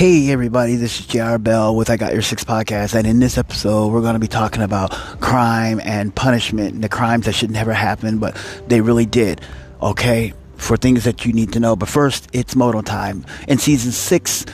Hey everybody, this is JR Bell with I Got Your Six podcast, and in this episode, we're going to be talking about crime and punishment and the crimes that should never happen, but they really did. Okay, for things that you need to know. But first, it's Moto time. In season six,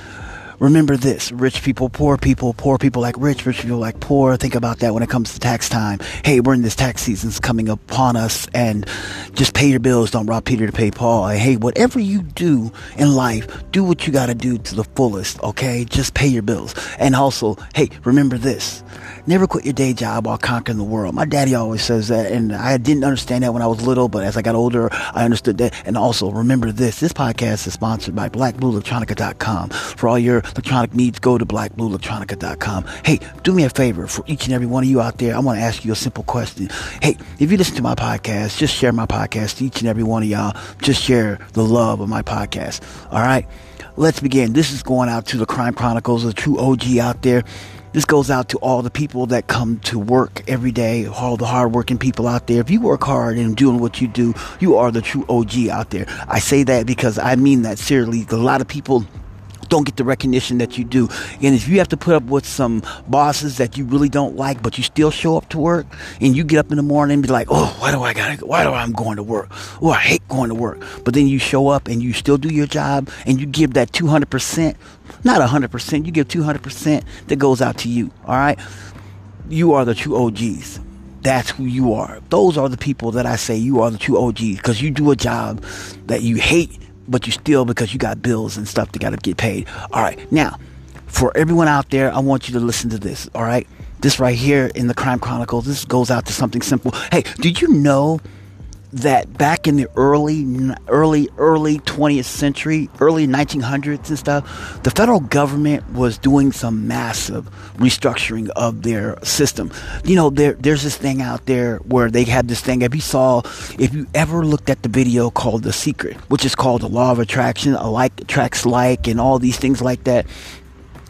remember this rich people, poor people, poor people like rich, rich people like poor. Think about that when it comes to tax time. Hey, we're in this tax season's coming upon us and just pay your bills. Don't rob Peter to pay Paul. Hey, whatever you do in life, do what you got to do to the fullest. Okay. Just pay your bills. And also, hey, remember this. Never quit your day job while conquering the world. My daddy always says that, and I didn't understand that when I was little, but as I got older, I understood that. And also, remember this this podcast is sponsored by BlackBlueElectronica.com. For all your electronic needs, go to BlackBlueElectronica.com. Hey, do me a favor for each and every one of you out there. I want to ask you a simple question. Hey, if you listen to my podcast, just share my podcast to each and every one of y'all. Just share the love of my podcast. All right? Let's begin. This is going out to the Crime Chronicles, the true OG out there. This goes out to all the people that come to work every day, all the hardworking people out there. If you work hard and doing what you do, you are the true OG out there. I say that because I mean that seriously. A lot of people don't get the recognition that you do. And if you have to put up with some bosses that you really don't like, but you still show up to work and you get up in the morning and be like, oh, why do I gotta, why do I'm going to work? Oh, I hate going to work. But then you show up and you still do your job and you give that 200%, not 100%, you give 200% that goes out to you. All right. You are the true OGs. That's who you are. Those are the people that I say you are the true OGs because you do a job that you hate but you still because you got bills and stuff that got to get paid. All right, now for everyone out there, I want you to listen to this. All right, this right here in the Crime Chronicles. This goes out to something simple. Hey, did you know that back in the early, early, early 20th century, early 1900s and stuff, the federal government was doing some massive restructuring of their system. You know, there, there's this thing out there where they have this thing. If you saw, if you ever looked at the video called The Secret, which is called the Law of Attraction, a like attracts like, and all these things like that,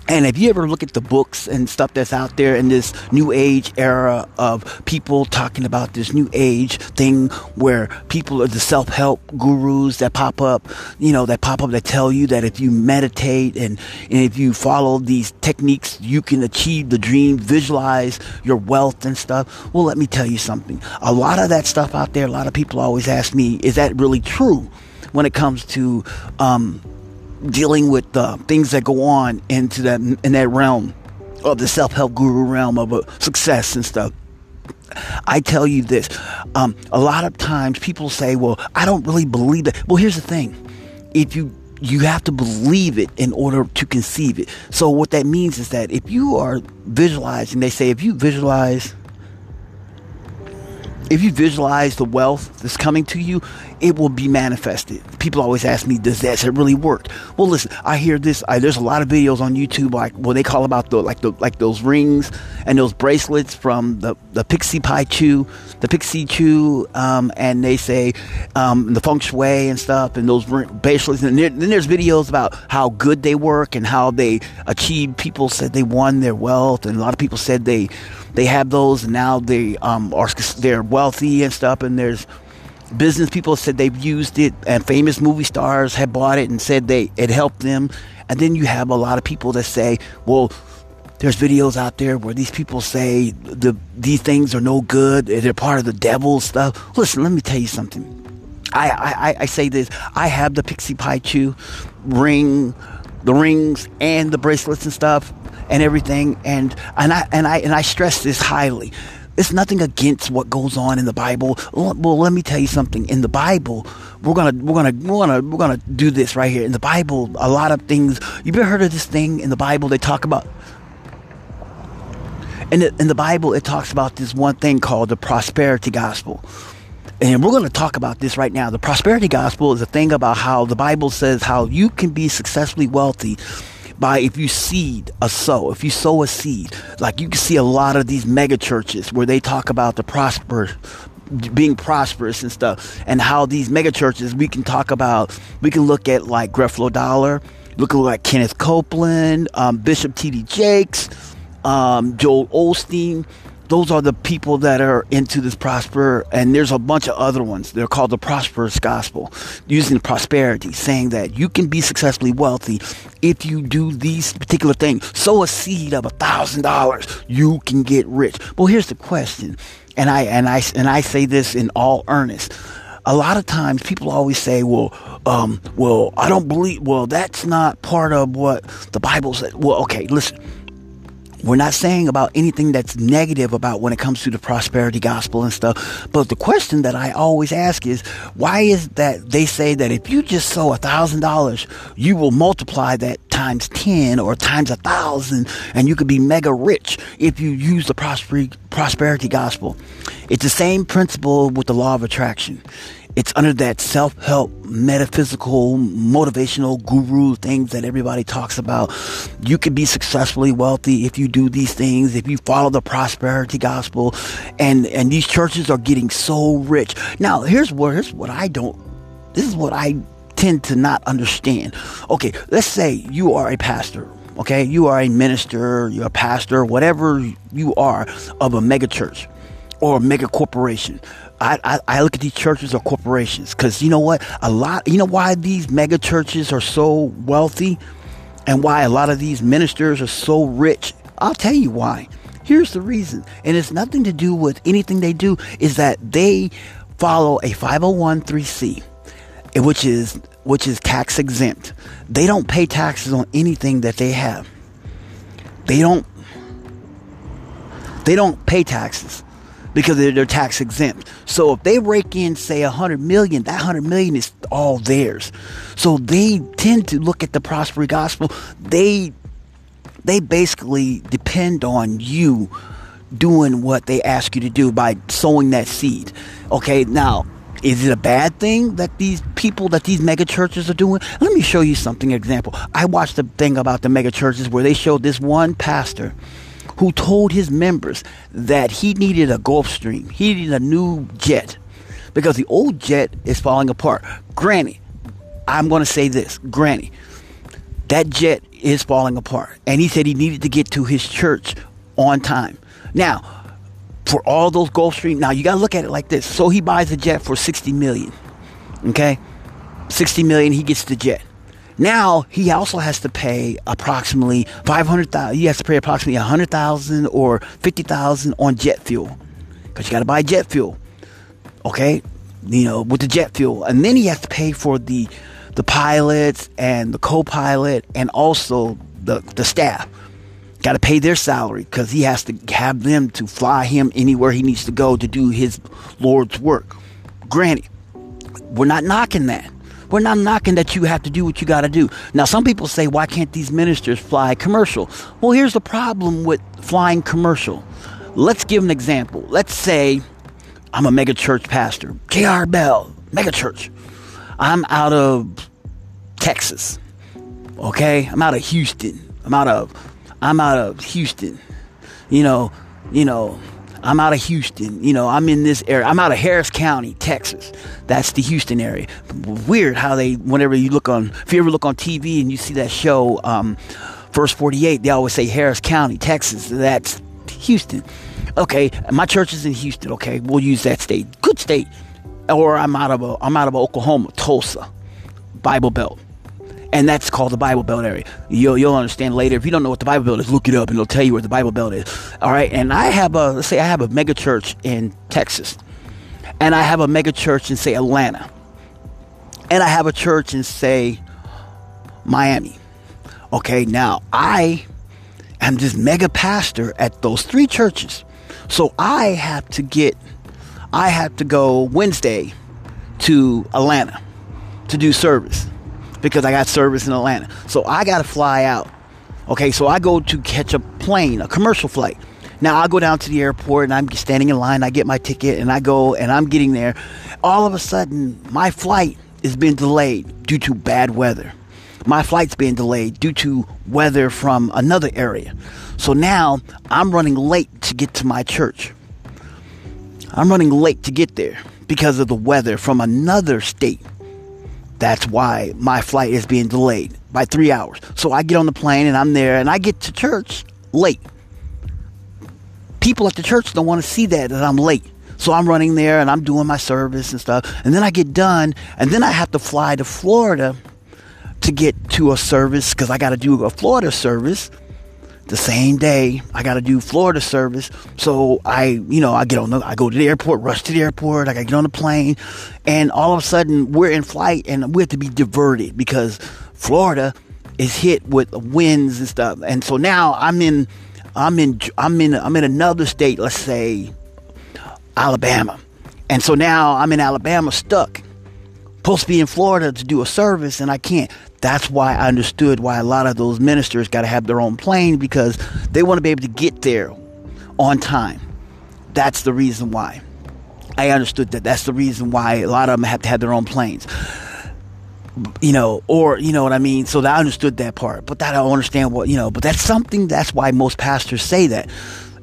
and if you ever look at the books and stuff that's out there in this new age era of people talking about this new age thing where people are the self help gurus that pop up, you know, that pop up that tell you that if you meditate and, and if you follow these techniques, you can achieve the dream, visualize your wealth and stuff. Well, let me tell you something. A lot of that stuff out there, a lot of people always ask me, is that really true when it comes to, um, dealing with the things that go on into that in that realm of the self-help guru realm of uh, success and stuff. I tell you this, um, a lot of times people say, "Well, I don't really believe that." Well, here's the thing: if you you have to believe it in order to conceive it. So what that means is that if you are visualizing, they say if you visualize if you visualize the wealth that's coming to you, it will be manifested. People always ask me, "Does that really work?" Well, listen, I hear this. I, there's a lot of videos on YouTube, like what they call about the like the like those rings and those bracelets from the the Pixie Pie Chew, the Pixie Chew, um, and they say um, the feng shui and stuff, and those bracelets. And there, then there's videos about how good they work and how they achieve. People said they won their wealth, and a lot of people said they they have those, now they um, are they're wealthy and stuff. And there's business people said they've used it, and famous movie stars have bought it and said they it helped them. And then you have a lot of people that say, well. There's videos out there where these people say the these things are no good. They're part of the devil stuff. Listen, let me tell you something. I, I, I say this. I have the Pixie Pie Chew ring, the rings and the bracelets and stuff and everything. And and I and I and I stress this highly. It's nothing against what goes on in the Bible. Well, let me tell you something. In the Bible, we're gonna we're gonna we're gonna we're gonna do this right here. In the Bible, a lot of things. You've ever heard of this thing in the Bible? They talk about. In the, in the Bible, it talks about this one thing called the prosperity gospel. And we're going to talk about this right now. The prosperity gospel is a thing about how the Bible says how you can be successfully wealthy by if you seed a sow, if you sow a seed, like you can see a lot of these mega churches where they talk about the prosper being prosperous and stuff and how these mega churches we can talk about we can look at like Creflo Dollar look at like Kenneth Copeland um, Bishop T.D. Jakes um, Joel Osteen those are the people that are into this prosper and there's a bunch of other ones they're called the prosperous gospel using prosperity saying that you can be successfully wealthy if you do these particular things sow a seed of a thousand dollars you can get rich well here's the question and i and i and i say this in all earnest a lot of times people always say, well, um, well, I don't believe, well, that's not part of what the Bible says. Well, okay, listen. We're not saying about anything that's negative about when it comes to the prosperity gospel and stuff. But the question that I always ask is, why is that they say that if you just sow a thousand dollars, you will multiply that times 10 or times a thousand and you could be mega rich if you use the prosperity, prosperity gospel. It's the same principle with the law of attraction. It's under that self-help, metaphysical, motivational guru things that everybody talks about. You can be successfully wealthy if you do these things, if you follow the prosperity gospel. And, and these churches are getting so rich. Now, here's what, here's what I don't, this is what I tend to not understand. Okay, let's say you are a pastor. Okay, you are a minister, you're a pastor, whatever you are of a mega church or a mega corporation. I, I, I, look at these churches or corporations because you know what? A lot, you know why these mega churches are so wealthy and why a lot of these ministers are so rich? I'll tell you why. Here's the reason. And it's nothing to do with anything they do, is that they follow a 501c, which is which is tax exempt. They don't pay taxes on anything that they have. They don't they don't pay taxes because they're, they're tax exempt. So if they rake in, say, a hundred million, that hundred million is all theirs. So they tend to look at the prosperity gospel. They they basically depend on you doing what they ask you to do by sowing that seed. Okay, now is it a bad thing that these people that these mega churches are doing? Let me show you something example. I watched a thing about the mega churches where they showed this one pastor who told his members that he needed a Gulfstream. He needed a new jet because the old jet is falling apart. Granny, I'm going to say this, Granny, that jet is falling apart. And he said he needed to get to his church on time. Now, for all those Gulfstream, now you got to look at it like this. So he buys a jet for 60 million. Okay? 60 million, he gets the jet. Now he also has to pay approximately five hundred thousand. He has to pay approximately a hundred thousand or fifty thousand on jet fuel, because you got to buy jet fuel. Okay, you know with the jet fuel, and then he has to pay for the the pilots and the co-pilot and also the the staff. Got to pay their salary because he has to have them to fly him anywhere he needs to go to do his Lord's work. Granted, we're not knocking that. We're not knocking that you have to do what you got to do. Now, some people say, why can't these ministers fly commercial? Well, here's the problem with flying commercial. Let's give an example. Let's say I'm a mega church pastor, J.R. Bell, mega church. I'm out of Texas. Okay? I'm out of Houston. I'm out of I'm out of Houston. You know, you know, I'm out of Houston. You know, I'm in this area. I'm out of Harris County, Texas. That's the Houston area. Weird how they, whenever you look on, if you ever look on TV and you see that show, um, First 48, they always say Harris County, Texas. That's Houston. Okay, my church is in Houston. Okay, we'll use that state. Good state. Or I'm out of a, I'm out of Oklahoma, Tulsa, Bible Belt and that's called the Bible Belt area. You'll you'll understand later. If you don't know what the Bible Belt is, look it up, and it'll tell you where the Bible Belt is. All right. And I have a let's say I have a mega church in Texas, and I have a mega church in say Atlanta, and I have a church in say Miami. Okay. Now I am this mega pastor at those three churches, so I have to get I have to go Wednesday to Atlanta to do service because I got service in Atlanta. So I got to fly out. Okay, so I go to catch a plane, a commercial flight. Now I go down to the airport and I'm standing in line. I get my ticket and I go and I'm getting there. All of a sudden, my flight is being delayed due to bad weather. My flight's being delayed due to weather from another area. So now I'm running late to get to my church. I'm running late to get there because of the weather from another state. That's why my flight is being delayed by three hours. So I get on the plane and I'm there and I get to church late. people at the church don't want to see that that I'm late. So I'm running there and I'm doing my service and stuff. And then I get done and then I have to fly to Florida to get to a service because I got to do a Florida service the same day. I got to do Florida service. So I, you know, I get on the, I go to the airport, rush to the airport. I got to get on the plane. And all of a sudden we're in flight and we have to be diverted because Florida is hit with winds and stuff. And so now I'm in, I'm in, I'm in, I'm in another state, let's say Alabama. And so now I'm in Alabama stuck. Supposed to be in Florida to do a service and I can't. That's why I understood why a lot of those ministers got to have their own plane because they want to be able to get there on time. That's the reason why. I understood that. That's the reason why a lot of them have to have their own planes. You know, or you know what I mean. So I understood that part, but that I don't understand what you know. But that's something. That's why most pastors say that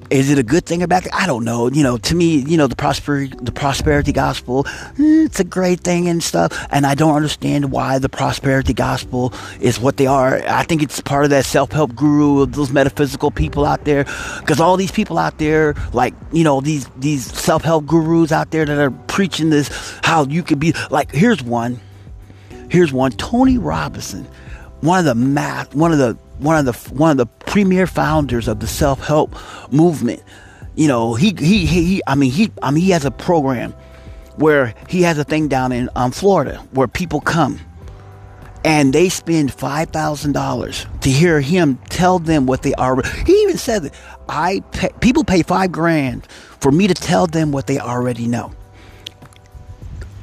is it a good thing or bad? I don't know. You know, to me, you know, the prosperity, the prosperity gospel, eh, it's a great thing and stuff. And I don't understand why the prosperity gospel is what they are. I think it's part of that self-help guru of those metaphysical people out there. Because all these people out there, like, you know, these, these self-help gurus out there that are preaching this, how you could be like, here's one. Here's one. Tony Robinson, one of the math, one of the one of the one of the premier founders of the self-help movement. You know, he he he, I mean he I mean he has a program where he has a thing down in um, Florida where people come and they spend five thousand dollars to hear him tell them what they are. He even said that I pay, people pay five grand for me to tell them what they already know.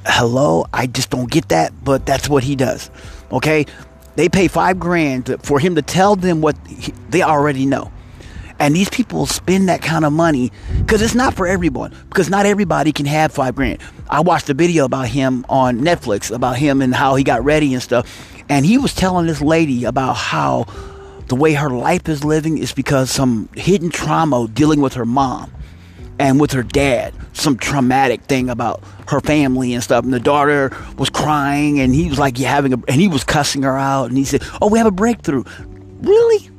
Hello, I just don't get that, but that's what he does. Okay, they pay five grand for him to tell them what he, they already know. And these people spend that kind of money because it's not for everyone. Because not everybody can have five grand. I watched a video about him on Netflix about him and how he got ready and stuff. And he was telling this lady about how the way her life is living is because some hidden trauma dealing with her mom and with her dad some traumatic thing about her family and stuff. And the daughter was crying and he was like you having a and he was cussing her out. And he said oh we have a breakthrough. Really?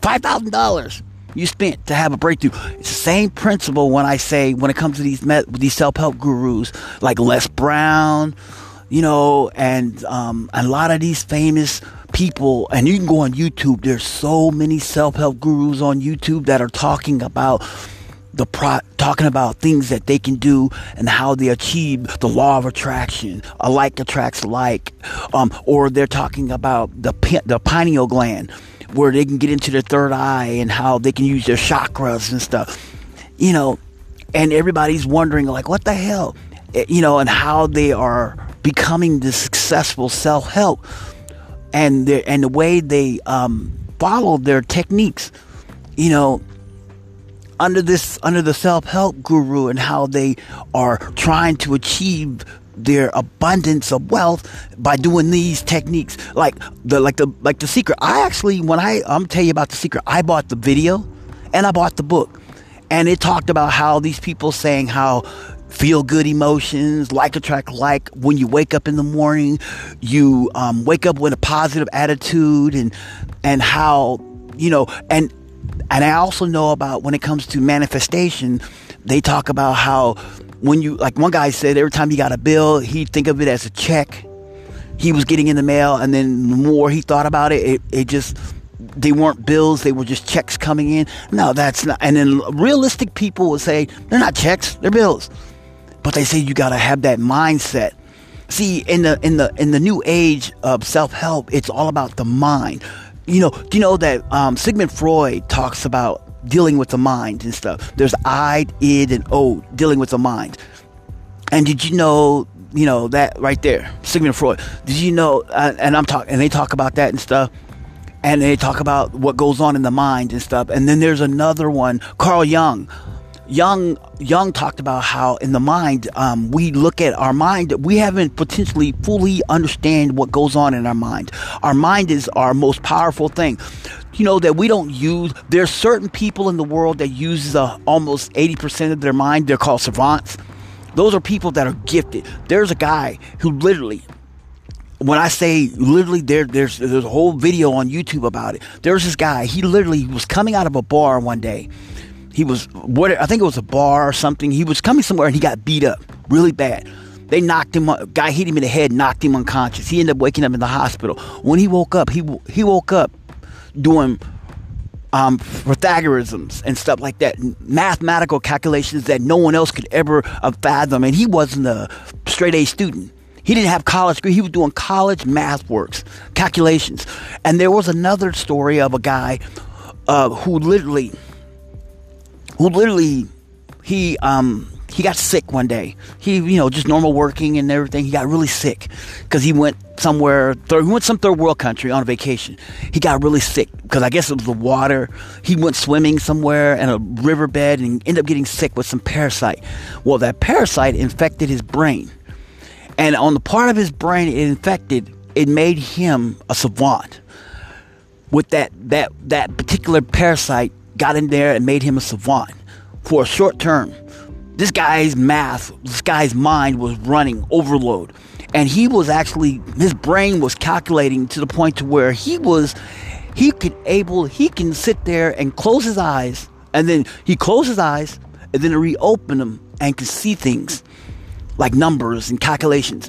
$5000 you spent to have a breakthrough. It's the same principle when i say when it comes to these met, these self-help gurus like les brown you know and um, a lot of these famous people. And you can go on youtube. There's so many self-help gurus on youtube that are talking about the pro- talking about things that they can do and how they achieve the law of attraction, a like attracts like, um, or they're talking about the the pineal gland, where they can get into their third eye and how they can use their chakras and stuff, you know, and everybody's wondering like, what the hell, eh, you know, and how they are becoming the successful self help, and the and the way they um, follow their techniques, you know under this under the self-help guru and how they are trying to achieve their abundance of wealth by doing these techniques. Like the like the like the secret. I actually when i i'm tell you about the secret i bought the video and i bought the book. And it talked about how these people saying how feel good emotions like attract like. When you wake up in the morning you um, wake up with a positive attitude and and how you know and and I also know about when it comes to manifestation, they talk about how when you, like one guy said, every time he got a bill, he'd think of it as a check he was getting in the mail. And then the more he thought about it, it, it just, they weren't bills, they were just checks coming in. No, that's not. And then realistic people would say, they're not checks, they're bills. But they say you got to have that mindset. See, in the in the in the new age of self-help, it's all about the mind you know, do you know that um, Sigmund Freud talks about dealing with the mind and stuff? There's I, id, and O, dealing with the mind. And did you know, you know, that right there, Sigmund Freud? Did you know, uh, and I'm talking, and they talk about that and stuff, and they talk about what goes on in the mind and stuff. And then there's another one, Carl Jung Jung Jung talked about how in the mind um, we look at our mind we haven't potentially fully understand what goes on in our mind. Our mind is our most powerful thing. You know that we don't use. There's certain people in the world that uses uh, almost eighty percent of their mind. They're called savants. Those are people that are gifted. There's a guy who literally when I say literally, there, there's there's a whole video on YouTube about it. There's this guy. He literally was coming out of a bar one day, He was what I think it was a bar or something. He was coming somewhere and he got beat up really bad. They knocked him. Guy hit him in the head, knocked him unconscious. He ended up waking up in the hospital. When he woke up, he he woke up doing um, Pythagoreans and stuff like that, mathematical calculations that no one else could ever uh, fathom. And he wasn't a straight A student. He didn't have college degree. He was doing college math works, calculations. And there was another story of a guy uh, who literally, who literally, he um, he got sick one day. He, you know, just normal working and everything. He got really sick because he went somewhere. Third, he went some third world country on a vacation. He got really sick because I guess it was the water. He went swimming somewhere in a riverbed and ended up getting sick with some parasite. Well, that parasite infected his brain, and on the part of his brain it infected, it made him a savant. With that that that particular parasite got in there and made him a savant for a short term this guy's math, this guy's mind was running overload. And he was actually, his brain was calculating to the point to where he was, he could able, he can sit there and close his eyes, and then he closed his eyes, and then reopen them and can see things like numbers and calculations.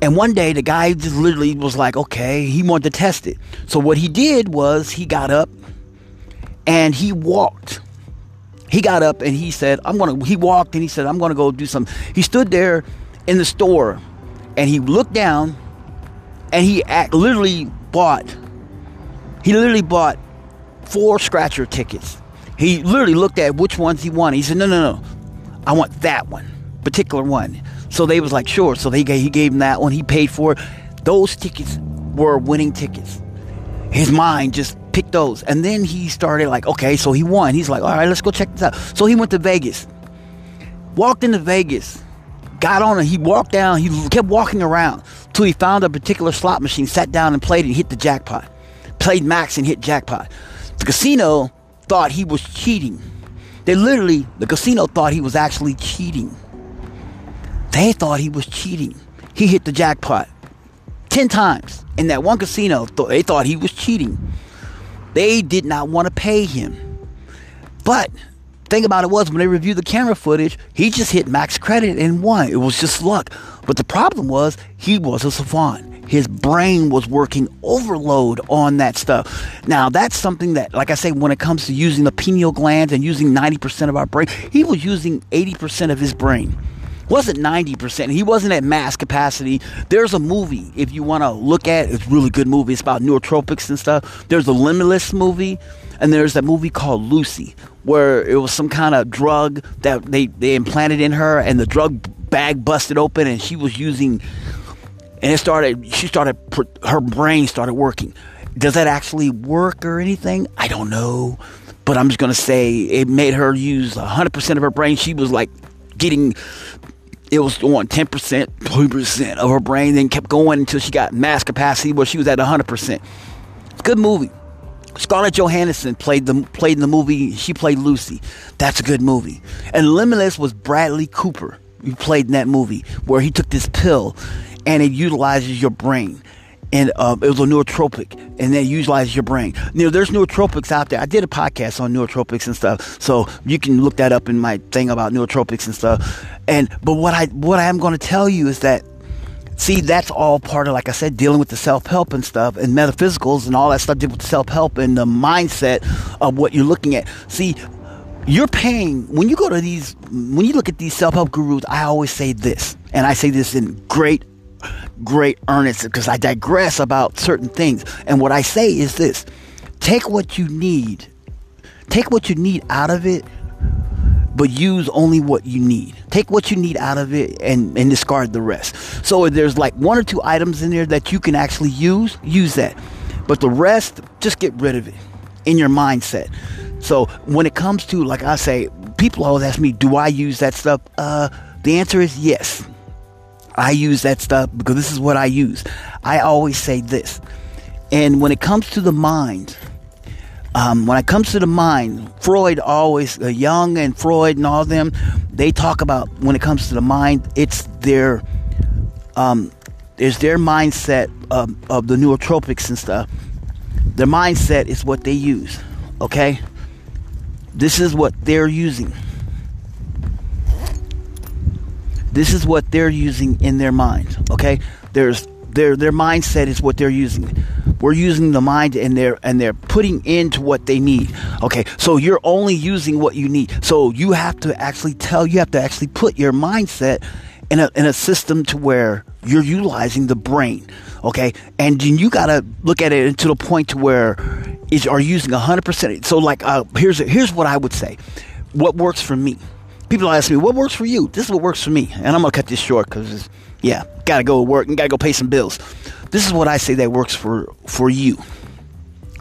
And one day the guy just literally was like, okay, he wanted to test it. So what he did was he got up and he walked he got up and he said, I'm going to, he walked and he said, I'm going to go do something. He stood there in the store and he looked down and he act, literally bought, he literally bought four scratcher tickets. He literally looked at which ones he wanted. He said, no, no, no, I want that one, particular one. So they was like, sure. So they gave, he gave him that one. He paid for it. Those tickets were winning tickets. His mind just picked those. And then he started like, okay, so he won. He's like, all right, let's go check this out. So he went to Vegas. Walked into Vegas. Got on it. He walked down. He kept walking around till he found a particular slot machine, sat down and played and hit the jackpot. Played max and hit jackpot. The casino thought he was cheating. They literally, the casino thought he was actually cheating. They thought he was cheating. He hit the jackpot 10 times in that one casino. They thought he was cheating. They did not want to pay him. But thing about it was when they reviewed the camera footage, he just hit max credit and won. It was just luck. But the problem was he was a savant. His brain was working overload on that stuff. Now that's something that, like I say, when it comes to using the pineal glands and using 90% of our brain, he was using 80% of his brain wasn't 90%. He wasn't at mass capacity. There's a movie, if you want to look at it, it's really good movie. It's about nootropics and stuff. There's a Limitless movie, and there's that movie called Lucy, where it was some kind of drug that they, they implanted in her, and the drug bag busted open, and she was using, and it started, she started, her brain started working. Does that actually work or anything? I don't know. But I'm just going to say it made her use 100% of her brain. She was like getting it was on 10%, 20% of her brain, then kept going until she got mass capacity where she was at 100%. Good movie. Scarlett Johansson played the played in the movie. She played Lucy. That's a good movie. And Limitless was Bradley Cooper. Who played in that movie where he took this pill, and it utilizes your brain and uh, it was a nootropic, and they utilize your brain. You know, there's nootropics out there. I did a podcast on nootropics and stuff, so you can look that up in my thing about nootropics and stuff. And but what I what I am going to tell you is that see that's all part of like I said, dealing with the self help and stuff, and metaphysicals and all that stuff, dealing with the self help and the mindset of what you're looking at. See. You're paying when you go to these when you look at these self-help gurus. I always say this, and I say this in great great earnest because I digress about certain things. And what I say is this take what you need, take what you need out of it, but use only what you need. Take what you need out of it and, and discard the rest. So if there's like one or two items in there that you can actually use, use that. But the rest, just get rid of it in your mindset. So when it comes to, like I say, people always ask me, do I use that stuff? Uh, the answer is yes. I use that stuff because this is what I use. I always say this. And when it comes to the mind, um, when it comes to the mind, Freud always, uh, and Freud and all them, they talk about when it comes to the mind, it's their, um, it's their mindset of, of the neurotropics and stuff. Their mindset is what they use. Okay, This is what they're using. This is what they're using in their mind. Okay, there's their their mindset is what they're using. We're using the mind and they're and they're putting into what they need. Okay, so you're only using what you need. So you have to actually tell you have to actually put your mindset in a in a system to where you're utilizing the brain. Okay, and you got to look at it to the point to where is are using 100%. So like uh, here's here's what I would say. What works for me? People ask me, what works for you? This is what works for me. And I'm going to cut this short because, yeah, got to go work and got to go pay some bills. This is what I say that works for, for you.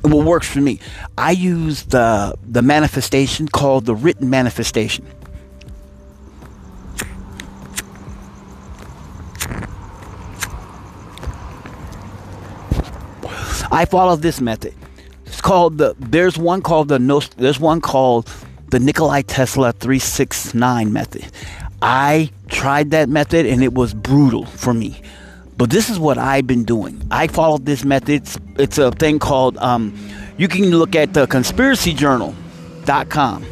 What works for me? I use the, the manifestation called the written manifestation. I follow this method. It's called the. There's one called the no. There's one called the Nikolai Tesla 369 method. I tried that method and it was brutal for me. But this is what I've been doing. I followed this method. It's, it's a thing called, um, you can look at the conspiracyjournal.com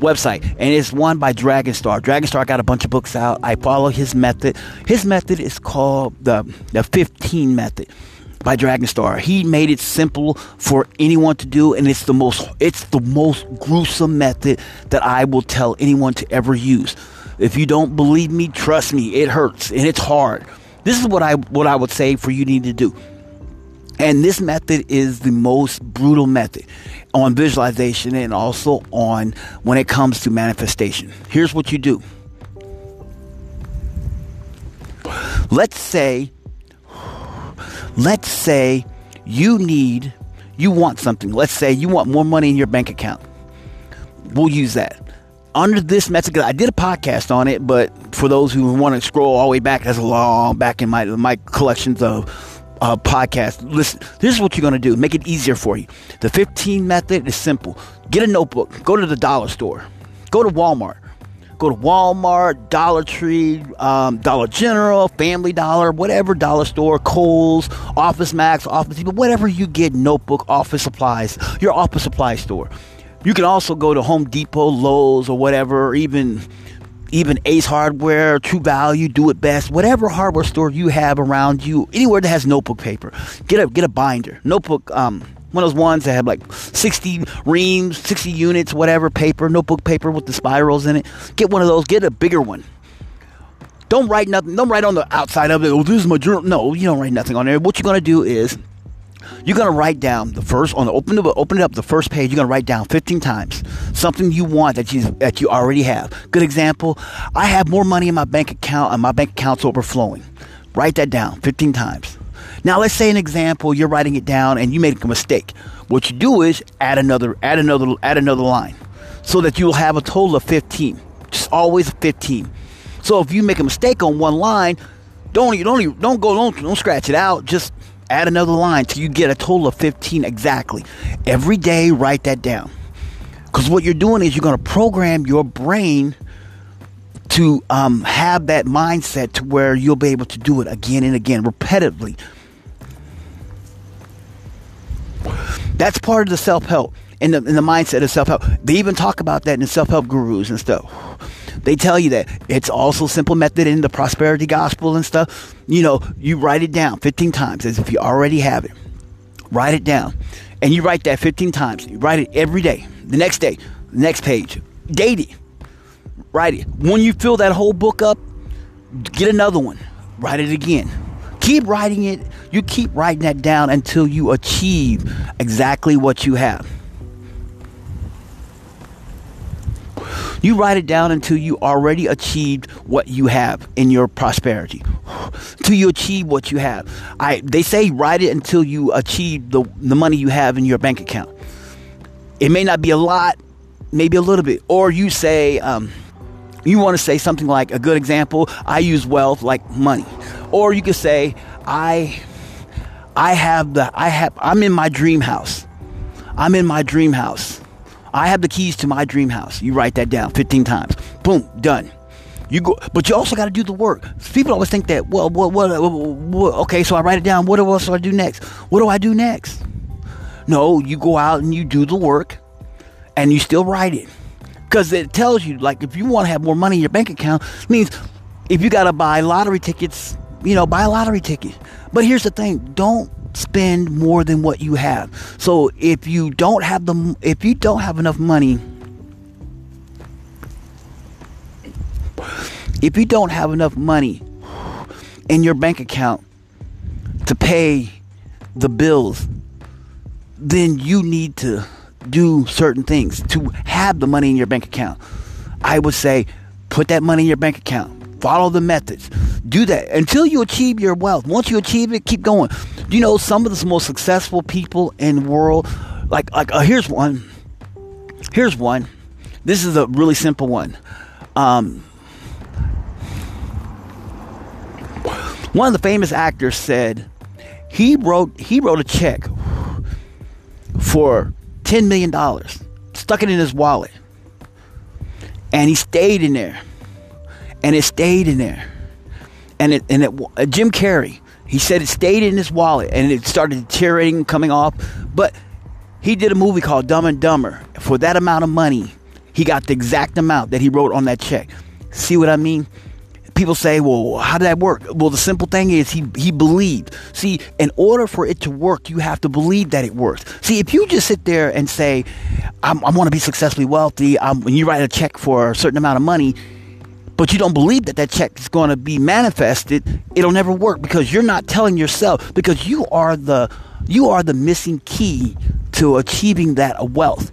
website and it's one by Dragonstar. Dragonstar got a bunch of books out. I follow his method. His method is called the, the 15 method by Dragonstar. He made it simple for anyone to do, and it's the most it's the most gruesome method that I will tell anyone to ever use. If you don't believe me, trust me, it hurts and it's hard. This is what I what I would say for you need to do. And this method is the most brutal method on visualization and also on when it comes to manifestation. Here's what you do. Let's say Let's say you need, you want something. Let's say you want more money in your bank account. We'll use that. Under this method, I did a podcast on it, but for those who want to scroll all the way back, that's a long back in my my collections of uh, podcasts. Listen, this is what you're going to do. Make it easier for you. The 15 method is simple. Get a notebook. Go to the dollar store. Go to Walmart. Go to Walmart, Dollar Tree, um, Dollar General, Family Dollar, whatever dollar store, Kohl's, Office Max, Office Depot, whatever you get notebook, office supplies, your office supply store. You can also go to Home Depot, Lowe's, or whatever, or even even Ace Hardware, True Value, Do It Best, whatever hardware store you have around you, anywhere that has notebook paper, get a get a binder, notebook. Um, one of those ones that have like 60 reams, 60 units, whatever, paper, notebook paper with the spirals in it. Get one of those. Get a bigger one. Don't write nothing. Don't write on the outside of it. Oh, this is my journal. No, you don't write nothing on there. What you're gonna do is you're gonna write down the first on the open it, open it up the first page. You're gonna write down 15 times something you want that you that you already have. Good example. I have more money in my bank account and my bank account's overflowing. Write that down 15 times. Now let's say an example, you're writing it down and you make a mistake. What you do is add another, add another, add another line, so that you will have a total of 15. Just always 15. So if you make a mistake on one line, don't don't don't go don't don't scratch it out. Just add another line till you get a total of 15 exactly. Every day, write that down. Because what you're doing is you're going to program your brain to um, have that mindset to where you'll be able to do it again and again, repetitively. That's part of the self help and the, in the mindset of self help. They even talk about that in self help gurus and stuff. They tell you that it's also simple method in the prosperity gospel and stuff. You know, you write it down 15 times as if you already have it. Write it down. And you write that 15 times. You write it every day. The next day, the next page. Date it. Write it. When you fill that whole book up, get another one. Write it again. Keep writing it. You keep writing that down until you achieve exactly what you have. You write it down until you already achieved what you have in your prosperity. Till you achieve what you have. I they say write it until you achieve the, the money you have in your bank account. It may not be a lot, maybe a little bit. Or you say, um, you want to say something like a good example, I use wealth like money. Or you could say, I I have the I have I'm in my dream house. I'm in my dream house. I have the keys to my dream house. You write that down 15 times. Boom, done. You go, but you also got to do the work. People always think that, well, what, what, what, okay, so I write it down. What else do I do next? What do I do next? No, you go out and you do the work, and you still write it. because it tells you like if you want to have more money in your bank account means if you got to buy lottery tickets you know buy a lottery ticket but here's the thing don't spend more than what you have so if you don't have the if you don't have enough money if you don't have enough money in your bank account to pay the bills then you need to do certain things to have the money in your bank account. I would say put that money in your bank account. Follow the methods. Do that until you achieve your wealth. Once you achieve it, keep going. You know some of the most successful people in the world like like uh, here's one. Here's one. This is a really simple one. Um, one of the famous actors said he wrote he wrote a check for $10 million, stuck it in his wallet. And he stayed in there. And it stayed in there. And it, and it, uh, Jim Carrey, he said it stayed in his wallet and it started deteriorating, coming off. But he did a movie called Dumb and Dumber. For that amount of money, he got the exact amount that he wrote on that check. See what I mean? people say, well, how did that work? Well, the simple thing is he, he believed. See, in order for it to work, you have to believe that it works. See, if you just sit there and say, i want to be successfully wealthy, um, when you write a check for a certain amount of money, but you don't believe that that check is going to be manifested, it'll never work because you're not telling yourself because you are the you are the missing key to achieving that wealth.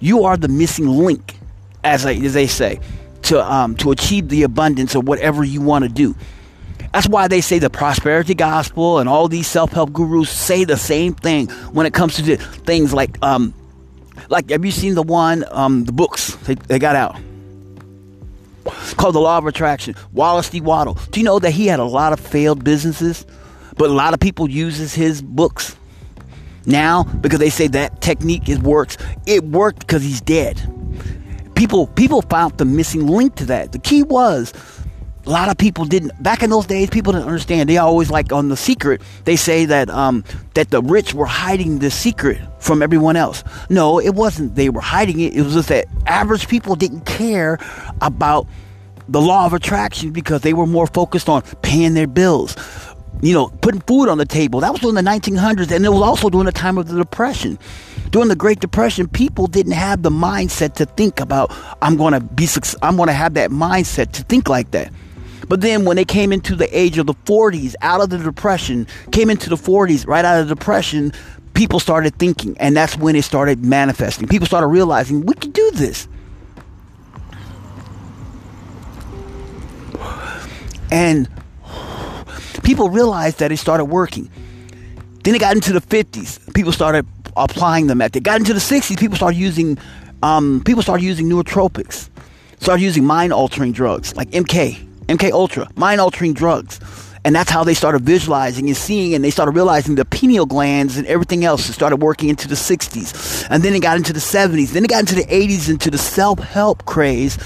You are the missing link, as, I, as they say to um, to achieve the abundance of whatever you want to do. That's why they say the prosperity gospel and all these self-help gurus say the same thing when it comes to things like um, like have you seen the one um, the books they, they got out called the law of attraction. Wallace d. Waddle. Do you know that he had a lot of failed businesses? But a lot of people uses his books now because they say that technique is works. It worked because he's dead. People people found the missing link to that. The key was a lot of people didn't back in those days people didn't understand they always like on the secret they say that um, that the rich were hiding the secret from everyone else no it wasn't they were hiding it it was just that average people didn't care about the law of attraction because they were more focused on paying their bills you know, putting food on the table. That was during the 1900s, and it was also during the time of the Depression. During the Great Depression, people didn't have the mindset to think about, I'm going to be, I'm going to have that mindset to think like that. But then when they came into the age of the 40s, out of the Depression, came into the 40s, right out of the Depression, people started thinking, and that's when it started manifesting. People started realizing we can do this. And people realized that it started working. Then it got into the 50s. People started applying the method. Got into the 60s. People started using um, people started using nootropics. Started using mind altering drugs like MK, MK Ultra, mind altering drugs. And that's how they started visualizing and seeing, and they started realizing the pineal glands and everything else It started working into the 60s. And then it got into the 70s. Then it got into the 80s, into the self help craze,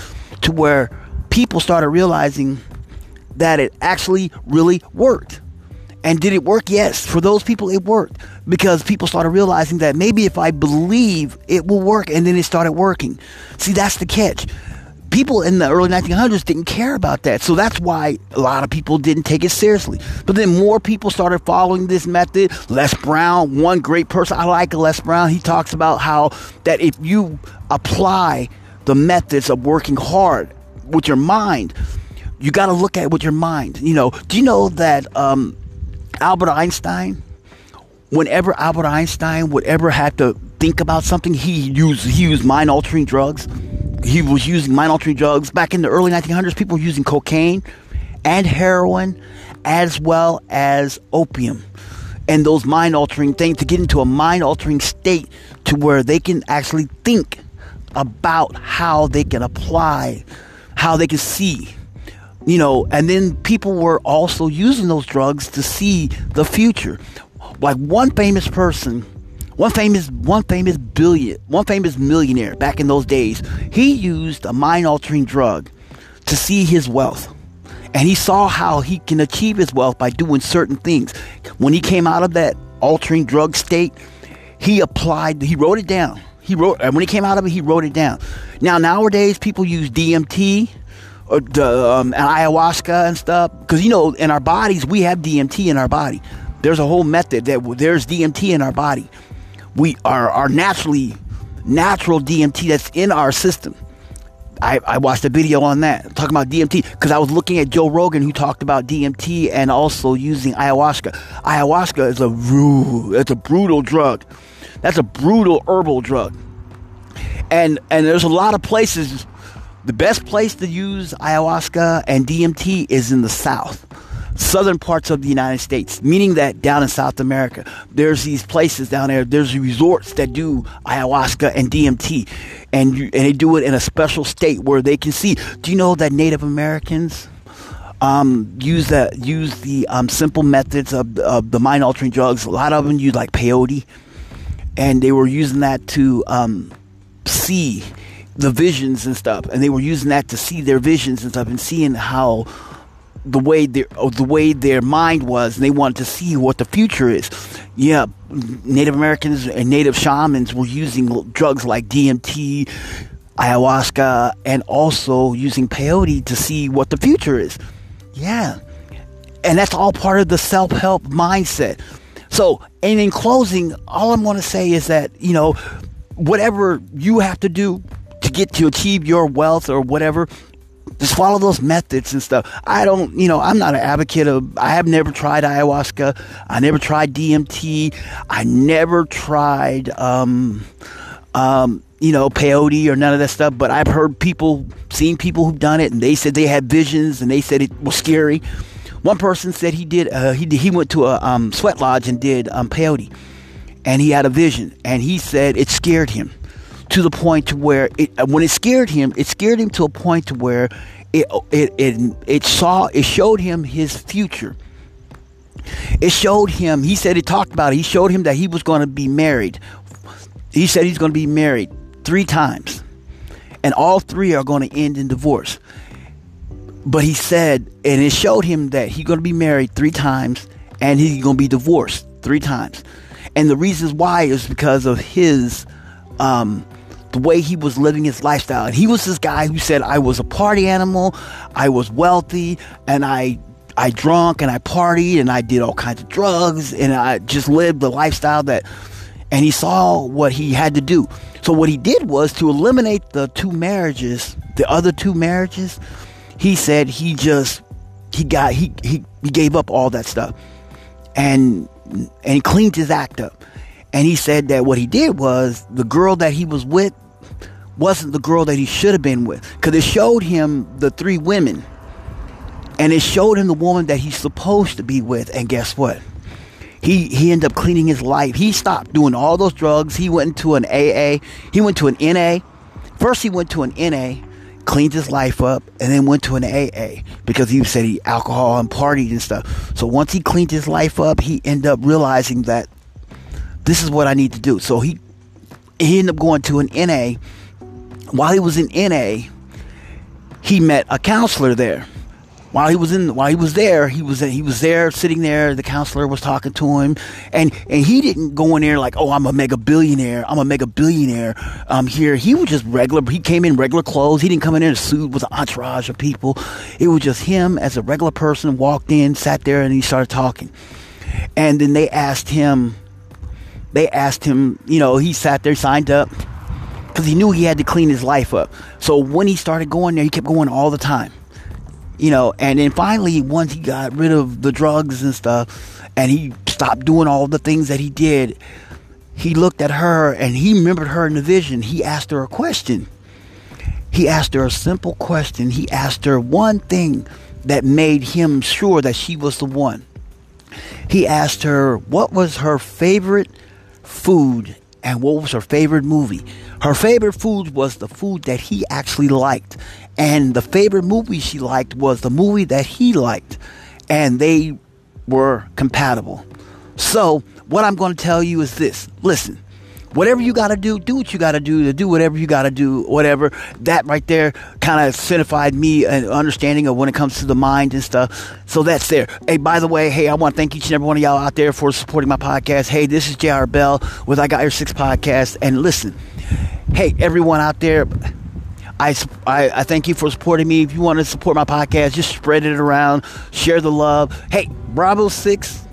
to where people started realizing that it actually really worked. And did it work? Yes. For those people, it worked because people started realizing that maybe if I believe it will work, and then it started working. See, that's the catch. People in the early 1900s didn't care about that. So that's why a lot of people didn't take it seriously. But then more people started following this method. Les Brown, one great person, I like Les Brown. He talks about how that if you apply the methods of working hard with your mind, you got to look at it with your mind. You know, do you know that um, Albert Einstein, whenever Albert Einstein would ever have to think about something, he used he used mind altering drugs. He was using mind altering drugs back in the early 1900s. People were using cocaine and heroin, as well as opium, and those mind altering things to get into a mind altering state to where they can actually think about how they can apply, how they can see you know, and then people were also using those drugs to see the future. Like one famous person, one famous one famous billion, one famous millionaire back in those days, he used a mind-altering drug to see his wealth. And he saw how he can achieve his wealth by doing certain things. When he came out of that altering drug state, he applied, he wrote it down. He wrote, and when he came out of it, he wrote it down. Now nowadays, people use DMT or the, um, and ayahuasca and stuff because you know in our bodies we have DMT in our body. There's a whole method that there's DMT in our body. We are are naturally natural DMT that's in our system. I, I watched a video on that talking about DMT because I was looking at Joe Rogan who talked about DMT and also using ayahuasca. Ayahuasca is a it's a brutal drug. That's a brutal herbal drug. And and there's a lot of places the best place to use ayahuasca and DMT is in the south southern parts of the United States, meaning that down in South America, there's these places down there, there's resorts that do ayahuasca and DMT, and, you, and they do it in a special state where they can see. Do you know that Native Americans um, use that use the um, simple methods of, of the mind altering drugs? A lot of them use like peyote, and they were using that to um, see the visions and stuff, and they were using that to see their visions and stuff, and seeing how the way their the way their mind was, and they wanted to see what the future is. Yeah, Native Americans and Native shamans were using drugs like DMT, ayahuasca, and also using peyote to see what the future is. Yeah, and that's all part of the self help mindset. So, and in closing, all I'm going to say is that you know, whatever you have to do to get to achieve your wealth or whatever just follow those methods and stuff. I don't, you know, I'm not an advocate of, I have never tried ayahuasca. I never tried DMT. I never tried, um, um, you know, peyote or none of that stuff. But I've heard people, seen people who've done it and they said they had visions and they said it was scary. One person said he did, uh, he, he went to a um, sweat lodge and did um, peyote and he had a vision and he said it scared him to the point to where it, when it scared him, it scared him to a point to where it it it, it saw it showed him his future. It showed him. He said it talked about it. He showed him that he was going to be married. He said he's going to be married three times, and all three are going to end in divorce. But he said, and it showed him that he's going to be married three times, and he's going to be divorced three times. And the reasons why is because of his um, the way he was living his lifestyle. And he was this guy who said, I was a party animal, I was wealthy, and I I drunk and I partied and I did all kinds of drugs and I just lived the lifestyle that and he saw what he had to do. So what he did was to eliminate the two marriages, the other two marriages, he said he just he got he he, he gave up all that stuff and and cleaned his act up. And he said that what he did was the girl that he was with wasn't the girl that he should have been with. Because it showed him the three women. And it showed him the woman that he's supposed to be with. And guess what? He, he ended up cleaning his life. He stopped doing all those drugs. He went into an AA. He went to an NA. First, he went to an NA, cleaned his life up, and then went to an AA because he said he alcohol and partied and stuff. So once he cleaned his life up, he ended up realizing that this is what I need to do. So he he ended up going to an NA. While he was in NA, he met a counselor there. While he was in, while he was there, he was he was there sitting there. The counselor was talking to him, and and he didn't go in there like, oh, I'm a mega billionaire. I'm a mega billionaire. Um, here he was just regular. He came in regular clothes. He didn't come in in a suit with an entourage of people. It was just him as a regular person. Walked in, sat there, and he started talking. And then they asked him, they asked him, you know, he sat there, signed up, because he knew he had to clean his life up. So when he started going there, he kept going all the time. You know, and then finally, once he got rid of the drugs and stuff, and he stopped doing all the things that he did, he looked at her and he remembered her in the vision. He asked her a question. He asked her a simple question. He asked her one thing that made him sure that she was the one. He asked her what was her favorite food and what was her favorite movie. Her favorite food was the food that he actually liked. And the favorite movie she liked was the movie that he liked. And they were compatible. So, what I'm going to tell you is this listen, whatever you got to do, do what you got to do to do whatever you got to do, whatever. That right there kind of signified me an understanding of when it comes to the mind and stuff. So that's there. Hey, by the way, hey, I want to thank each and every one of y'all out there for supporting my podcast. Hey, this is JR Bell with I Got Your Six podcast. And listen, hey, everyone out there, I, I, thank you for supporting me. If you want to support my podcast, just spread it around, share the love. Hey, Bravo 6,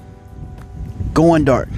going dark.